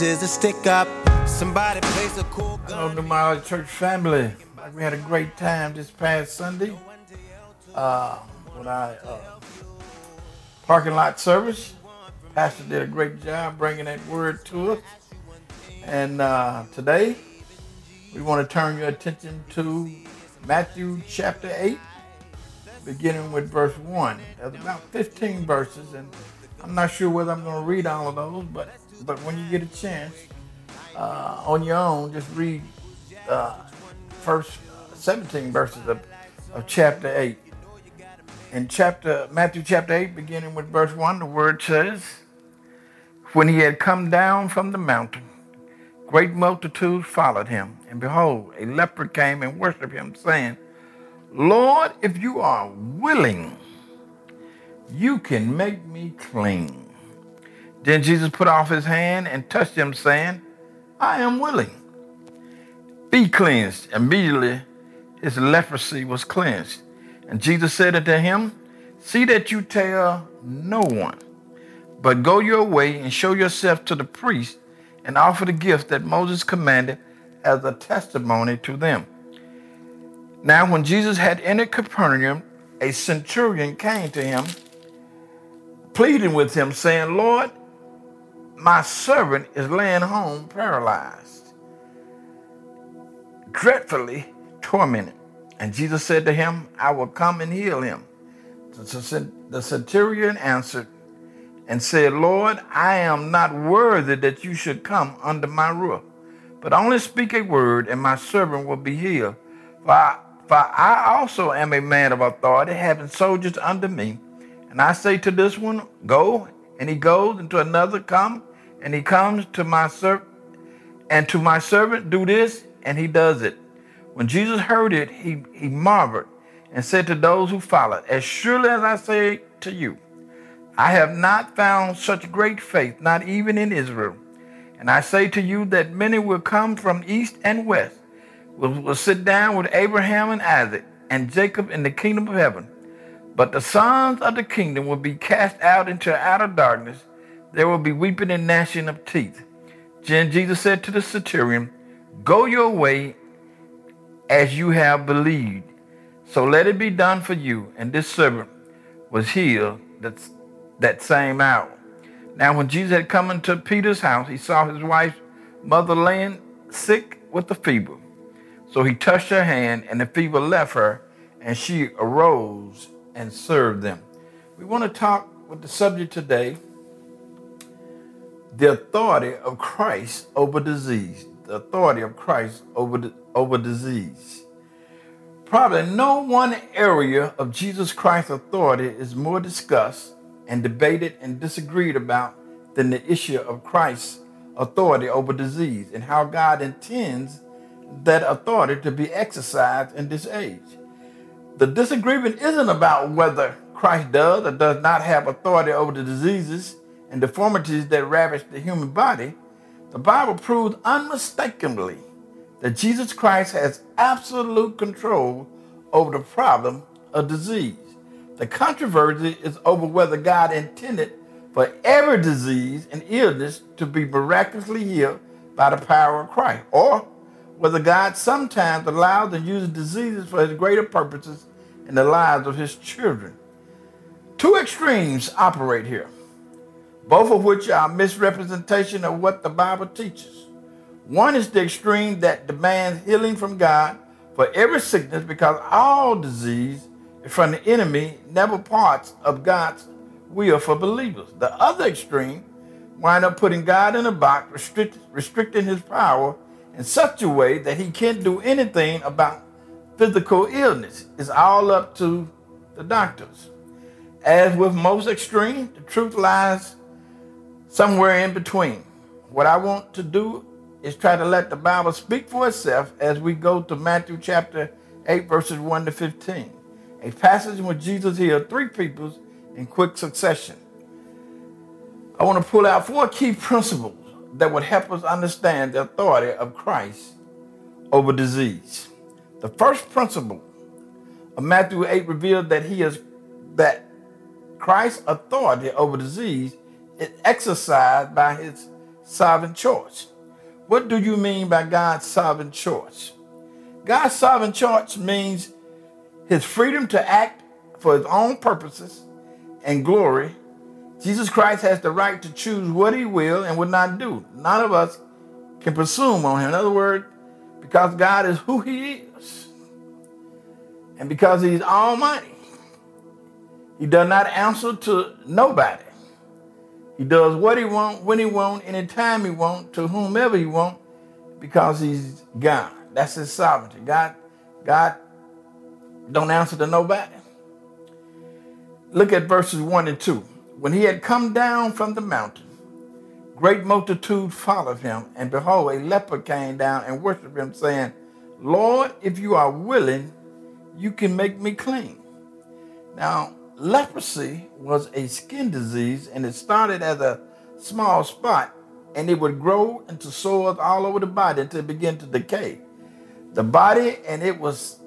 refuses to stick up. Somebody place a cool Hello gun. to my church family. We had a great time this past Sunday uh, with our uh, parking lot service. Pastor did a great job bringing that word to us. And uh, today, we want to turn your attention to Matthew chapter 8, beginning with verse 1. There's about 15 verses, and I'm not sure whether I'm going to read all of those, but, but when you get a chance, uh, on your own, just read uh, first 17 verses of, of chapter 8. In chapter Matthew chapter 8, beginning with verse 1, the word says, When he had come down from the mountain, great multitudes followed him. And behold, a leper came and worshipped him, saying, Lord, if you are willing, you can make me clean. Then Jesus put off his hand and touched him, saying, I am willing. Be cleansed. Immediately his leprosy was cleansed. And Jesus said unto him, See that you tell no one, but go your way and show yourself to the priest and offer the gift that Moses commanded as a testimony to them. Now, when Jesus had entered Capernaum, a centurion came to him, pleading with him, saying, Lord, my servant is laying home paralyzed, dreadfully tormented. And Jesus said to him, I will come and heal him. The centurion answered and said, Lord, I am not worthy that you should come under my roof, but only speak a word, and my servant will be healed. For I, for I also am a man of authority, having soldiers under me. And I say to this one, Go, and he goes, and to another, Come, and he comes to my servant, and to my servant, Do this, and he does it. When Jesus heard it, he, he marveled and said to those who followed, As surely as I say to you, I have not found such great faith, not even in Israel. And I say to you that many will come from east and west, will, will sit down with Abraham and Isaac and Jacob in the kingdom of heaven. But the sons of the kingdom will be cast out into outer darkness. There will be weeping and gnashing of teeth. Then Jesus said to the centurion, Go your way as you have believed. So let it be done for you. And this servant was healed that, that same hour. Now, when Jesus had come into Peter's house, he saw his wife's mother laying sick with the fever. So he touched her hand, and the fever left her, and she arose and served them. We want to talk with the subject today the authority of Christ over disease. The authority of Christ over, over disease. Probably no one area of Jesus Christ's authority is more discussed and debated and disagreed about than the issue of Christ's authority over disease and how God intends that authority to be exercised in this age. The disagreement isn't about whether Christ does or does not have authority over the diseases and deformities that ravage the human body. The Bible proves unmistakably that Jesus Christ has absolute control over the problem of disease. The controversy is over whether God intended for every disease and illness to be miraculously healed by the power of Christ, or whether God sometimes allows and uses diseases for his greater purposes in the lives of his children. Two extremes operate here, both of which are misrepresentation of what the Bible teaches. One is the extreme that demands healing from God for every sickness because all disease is from the enemy, never parts of God's will for believers. The other extreme wind up putting God in a box, restrict, restricting his power in such a way that he can't do anything about physical illness. It's all up to the doctors. As with most extreme, the truth lies somewhere in between. What I want to do is try to let the Bible speak for itself as we go to Matthew chapter 8, verses 1 to 15. A passage which Jesus healed three people in quick succession. I want to pull out four key principles that would help us understand the authority of Christ over disease. The first principle of Matthew 8 reveals that he is that Christ's authority over disease is exercised by his sovereign choice. What do you mean by God's sovereign choice? God's sovereign choice means his freedom to act for his own purposes and glory. Jesus Christ has the right to choose what he will and would not do. None of us can presume on him. In other words, because God is who he is, and because he's almighty, he does not answer to nobody. He does what he wants, when he wants, anytime he wants, to whomever he wants, because he's God. That's his sovereignty. God, God don't answer to nobody. Look at verses 1 and 2. When he had come down from the mountain, great multitude followed him, and behold, a leper came down and worshiped him, saying, Lord, if you are willing, you can make me clean. Now, leprosy was a skin disease, and it started as a small spot, and it would grow into sores all over the body until it began to decay. The body, and it was,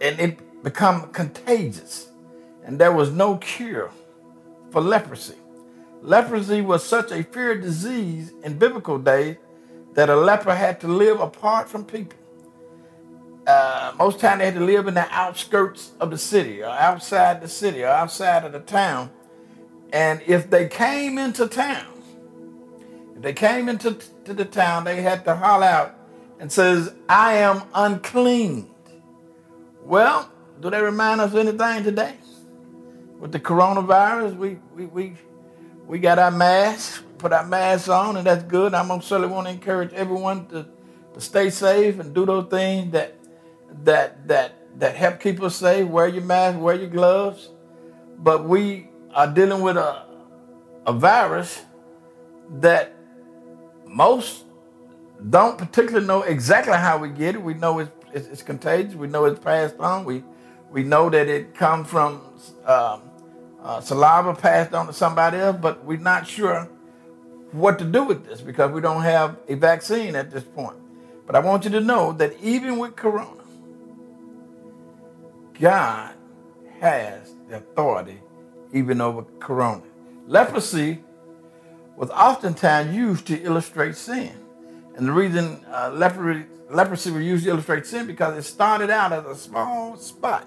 and it become contagious, and there was no cure for leprosy. Leprosy was such a feared disease in biblical days that a leper had to live apart from people. Uh, most time they had to live in the outskirts of the city or outside the city or outside of the town. And if they came into town, if they came into to the town, they had to holler out and says, I am unclean. Well, do they remind us of anything today? With the coronavirus, we we we, we got our masks, put our masks on, and that's good. I'm gonna certainly want to encourage everyone to, to stay safe and do those things that that that that help keep us safe. Wear your mask, wear your gloves. But we are dealing with a a virus that most don't particularly know exactly how we get it. We know it's, it's, it's contagious. We know it's passed on. We we know that it comes from um, uh, saliva passed on to somebody else, but we're not sure what to do with this because we don't have a vaccine at this point. But I want you to know that even with corona, God has the authority even over corona. Leprosy was oftentimes used to illustrate sin. And the reason uh, leprosy, leprosy was used to illustrate sin because it started out as a small spot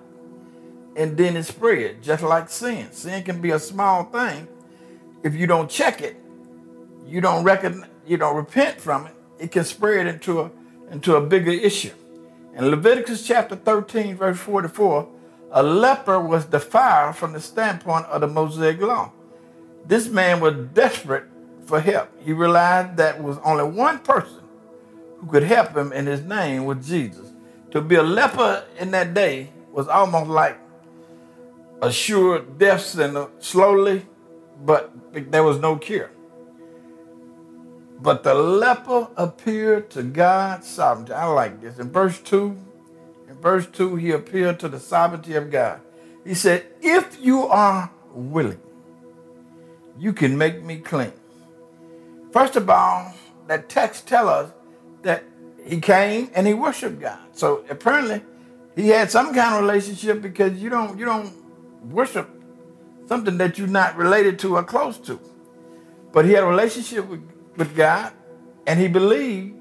and then it spread, just like sin. Sin can be a small thing. If you don't check it, you don't reckon, you don't repent from it, it can spread into a into a bigger issue. In Leviticus chapter 13, verse 44, a leper was defiled from the standpoint of the Mosaic law. This man was desperate for help. He realized that was only one person who could help him, and his name was Jesus. To be a leper in that day was almost like a sure death sentence, slowly, but there was no cure. But the leper appeared to God's sovereignty. I like this. In verse 2, in verse 2, he appeared to the sovereignty of God. He said, If you are willing, you can make me clean. First of all, that text tell us that he came and he worshiped God. So apparently he had some kind of relationship because you don't you don't worship something that you're not related to or close to. But he had a relationship with, with God and he believed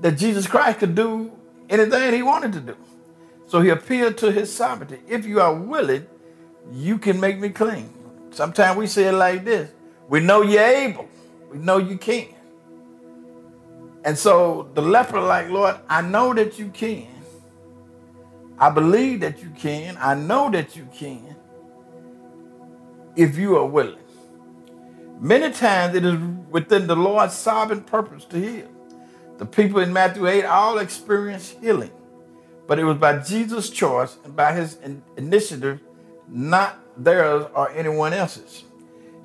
that Jesus Christ could do anything he wanted to do. So he appealed to his sovereignty. If you are willing, you can make me clean. Sometimes we say it like this We know you're able. We know you can. And so the leper, like, Lord, I know that you can. I believe that you can. I know that you can. If you are willing. Many times it is within the Lord's sovereign purpose to heal. The people in Matthew 8 all experienced healing, but it was by Jesus' choice and by his initiative, not theirs or anyone else's.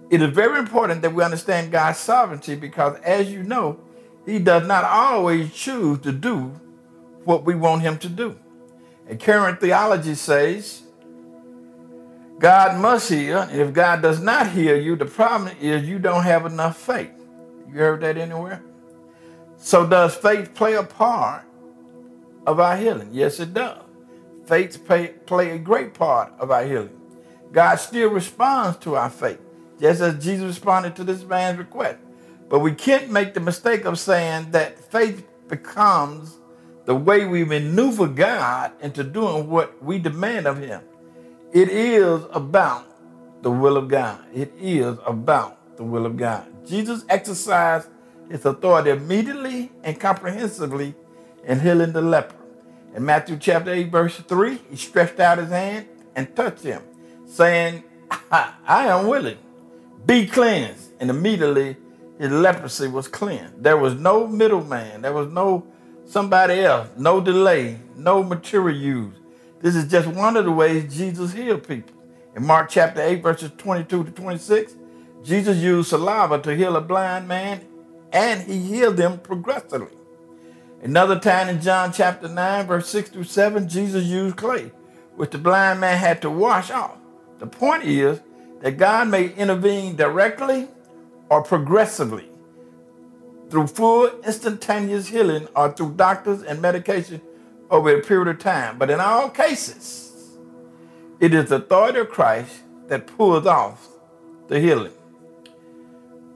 It is very important that we understand God's sovereignty because, as you know, He does not always choose to do what we want Him to do. And current theology says God must heal. If God does not heal you, the problem is you don't have enough faith. You heard that anywhere? So, does faith play a part of our healing? Yes, it does. Faith play, play a great part of our healing. God still responds to our faith just as Jesus responded to this man's request. But we can't make the mistake of saying that faith becomes the way we maneuver God into doing what we demand of Him. It is about the will of God. It is about the will of God. Jesus exercised his authority immediately and comprehensively in healing the leper. In Matthew chapter 8, verse 3, he stretched out his hand and touched him, saying, I, am willing, be cleansed. And immediately his leprosy was cleansed. There was no middleman, there was no somebody else, no delay, no material use. This is just one of the ways Jesus healed people. In Mark chapter 8, verses 22 to 26, Jesus used saliva to heal a blind man, and he healed them progressively. Another time in John chapter 9, verse 6 through 7, Jesus used clay, which the blind man had to wash off. The point is that God may intervene directly or progressively through full instantaneous healing or through doctors and medication over a period of time. But in all cases, it is the authority of Christ that pulls off the healing.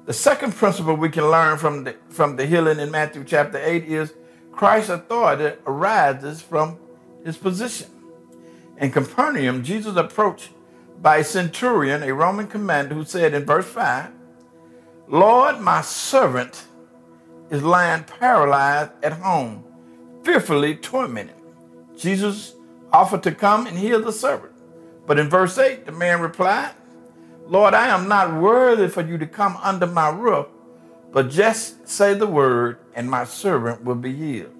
The second principle we can learn from the, from the healing in Matthew chapter 8 is Christ's authority arises from his position. In Capernaum, Jesus approached by a centurion, a Roman commander, who said in verse 5, Lord, my servant is lying paralyzed at home, fearfully tormented. Jesus offered to come and heal the servant. But in verse 8, the man replied, Lord, I am not worthy for you to come under my roof, but just say the word, and my servant will be healed.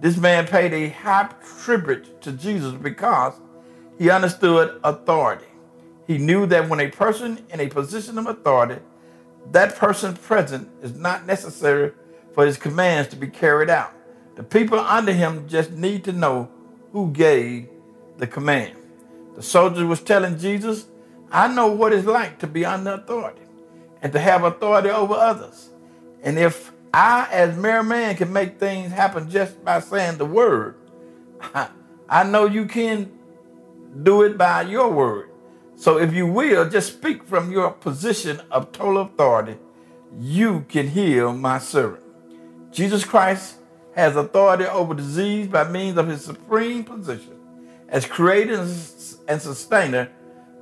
This man paid a high tribute to Jesus because he understood authority. He knew that when a person in a position of authority, that person present is not necessary for his commands to be carried out. The people under him just need to know who gave the command. The soldier was telling Jesus, I know what it's like to be under authority and to have authority over others. And if I, as mere man, can make things happen just by saying the word, I know you can do it by your word. So if you will, just speak from your position of total authority, you can heal my servant. Jesus Christ has authority over disease by means of his supreme position as creator and sustainer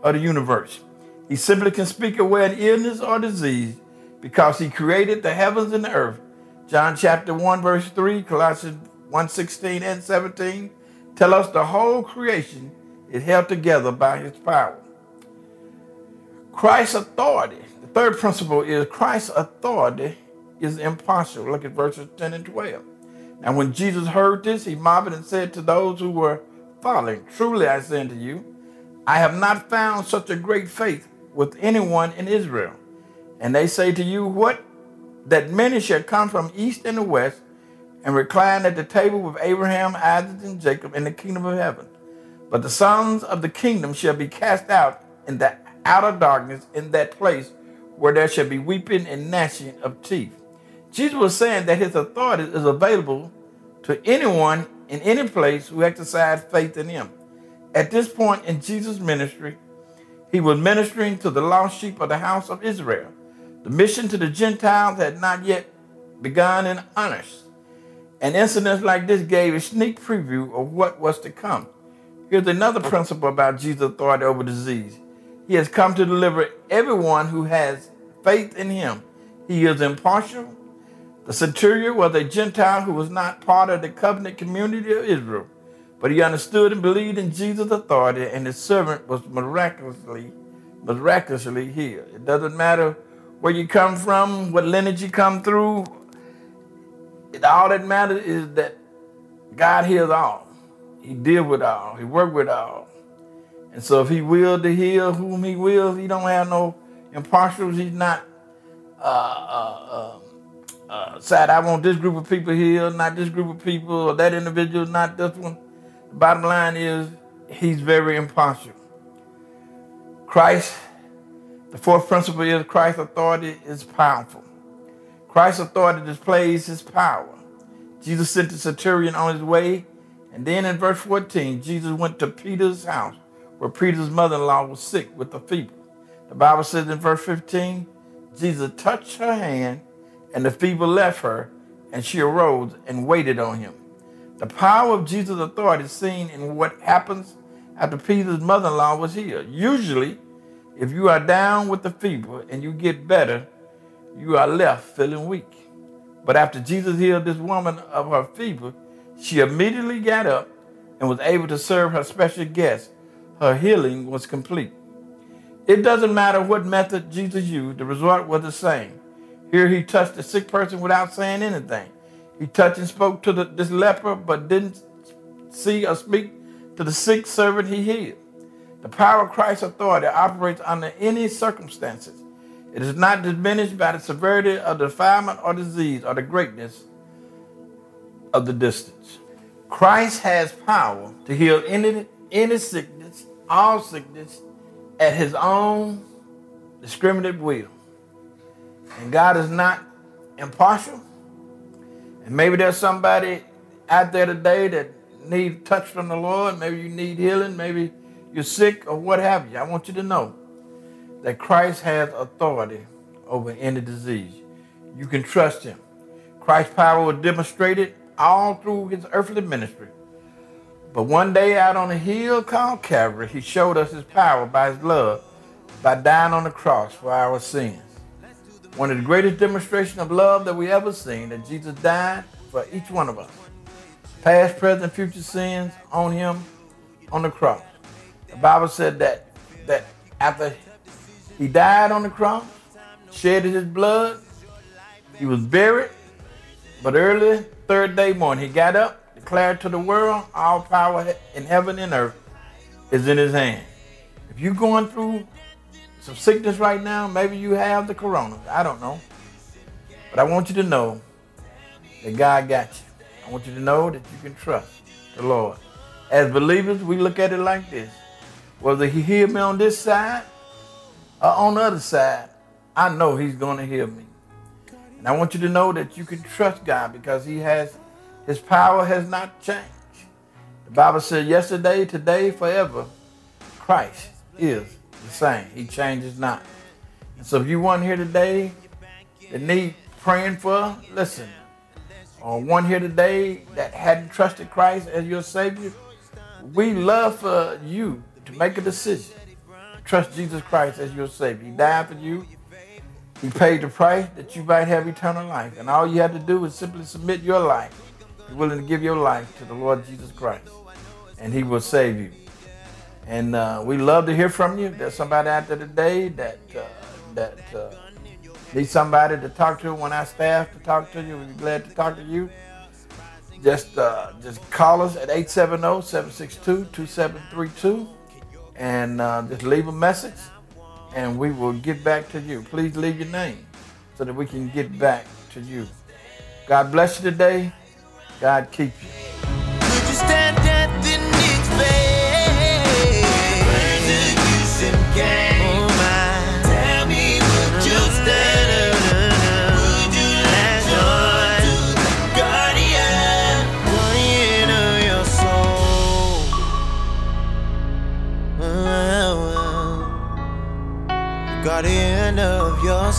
of the universe. He simply can speak away an illness or disease because he created the heavens and the earth. John chapter 1, verse 3, Colossians 1 16 and 17 tell us the whole creation is held together by his power. Christ's authority. The third principle is Christ's authority is impartial. Look at verses 10 and 12. Now, when Jesus heard this, he marveled and said to those who were following, Truly I say unto you, I have not found such a great faith with anyone in Israel. And they say to you, What? That many shall come from east and the west and recline at the table with Abraham, Isaac, and Jacob in the kingdom of heaven. But the sons of the kingdom shall be cast out in the outer darkness, in that place where there shall be weeping and gnashing of teeth. Jesus was saying that his authority is available to anyone in any place who exercise faith in him. At this point in Jesus' ministry, he was ministering to the lost sheep of the house of Israel. The mission to the Gentiles had not yet begun in earnest. And incidents like this gave a sneak preview of what was to come. Here's another principle about Jesus' authority over disease. He has come to deliver everyone who has faith in him. He is impartial. The centurion was a Gentile who was not part of the covenant community of Israel. But he understood and believed in Jesus' authority, and his servant was miraculously, miraculously healed. It doesn't matter where you come from, what lineage you come through. It, all that matters is that God heals all. He deals with all. He works with all. And so if he will to heal whom he wills, he don't have no impartials. He's not uh, uh, uh, uh. I want this group of people here, not this group of people, or that individual, not this one. The bottom line is, he's very impartial. Christ, the fourth principle is Christ's authority is powerful. Christ's authority displays his power. Jesus sent the centurion on his way, and then in verse 14, Jesus went to Peter's house, where Peter's mother in law was sick with a fever. The Bible says in verse 15, Jesus touched her hand and the fever left her, and she arose and waited on him. The power of Jesus' authority is seen in what happens after Peter's mother in law was healed. Usually, if you are down with the fever and you get better, you are left feeling weak. But after Jesus healed this woman of her fever, she immediately got up and was able to serve her special guest. Her healing was complete. It doesn't matter what method Jesus used, the result was the same. Here he touched a sick person without saying anything. He touched and spoke to the, this leper, but didn't see or speak to the sick servant he healed. The power of Christ's authority operates under any circumstances. It is not diminished by the severity of defilement or disease or the greatness of the distance. Christ has power to heal any, any sickness, all sickness, at his own discriminative will. And God is not impartial. And maybe there's somebody out there today that need touch from the Lord. Maybe you need healing. Maybe you're sick or what have you. I want you to know that Christ has authority over any disease. You can trust him. Christ's power was demonstrated all through his earthly ministry. But one day out on a hill called Calvary, he showed us his power by his love, by dying on the cross for our sins. One of the greatest demonstrations of love that we ever seen, that Jesus died for each one of us. Past, present, future sins on him on the cross. The Bible said that that after he died on the cross, shedded his blood, he was buried, but early third day morning he got up declared to the world, all power in heaven and earth is in his hand. If you're going through some sickness right now, maybe you have the corona. I don't know. But I want you to know that God got you. I want you to know that you can trust the Lord. As believers, we look at it like this. Whether he healed me on this side or on the other side, I know he's going to hear me. And I want you to know that you can trust God because he has his power has not changed. The Bible says yesterday, today, forever, Christ is the same. He changes not. And so if you want here today that need praying for, listen. Or one here today that hadn't trusted Christ as your Savior, we love for you to make a decision. Trust Jesus Christ as your Savior. He died for you. He paid the price that you might have eternal life. And all you have to do is simply submit your life you're willing to give your life to the Lord Jesus Christ, and He will save you. And uh, we love to hear from you. There's somebody out there today that uh, that uh, needs somebody to talk to. When our staff to talk to you, we'd be glad to talk to you. Just uh, just call us at 870-762-2732 and uh, just leave a message, and we will get back to you. Please leave your name so that we can get back to you. God bless you today. God keep you.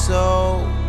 Soul.